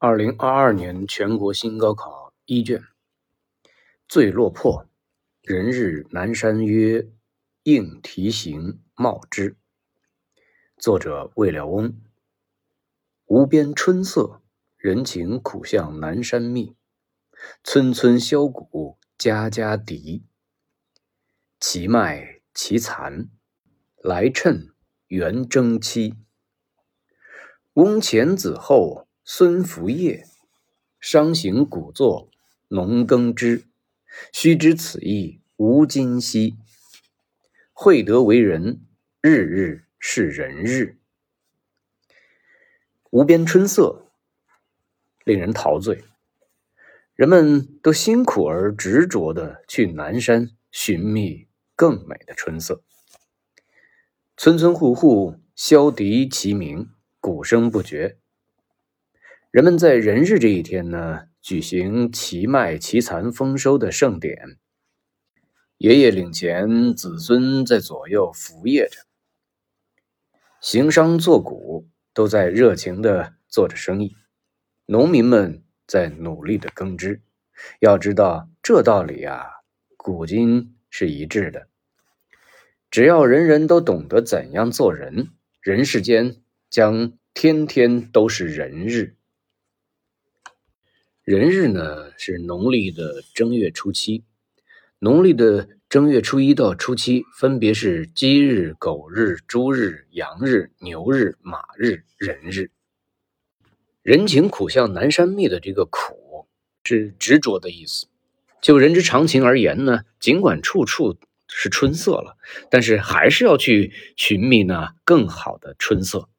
二零二二年全国新高考一卷，最落魄，人日南山曰应题行茂之。作者魏了翁。无边春色，人情苦向南山觅。村村箫鼓，家家笛。其麦其蚕，来趁元征期。翁前子后，孙福业。商行古作，农耕织。须知此意无今夕。惠德为人，日日是人日。无边春色，令人陶醉。人们都辛苦而执着的去南山寻觅更美的春色。村村户户箫笛齐鸣，鼓声不绝。人们在人日这一天呢，举行奇麦奇蚕丰收的盛典。爷爷领衔，子孙在左右扶掖着。行商做贾。都在热情的做着生意，农民们在努力的耕织。要知道这道理啊，古今是一致的。只要人人都懂得怎样做人，人世间将天天都是人日。人日呢，是农历的正月初七，农历的。正月初一到初七，分别是鸡日、狗日、猪日、羊日、牛日、马日、人日。人情苦向南山觅的这个“苦”是执着的意思。就人之常情而言呢，尽管处处是春色了，但是还是要去寻觅那更好的春色。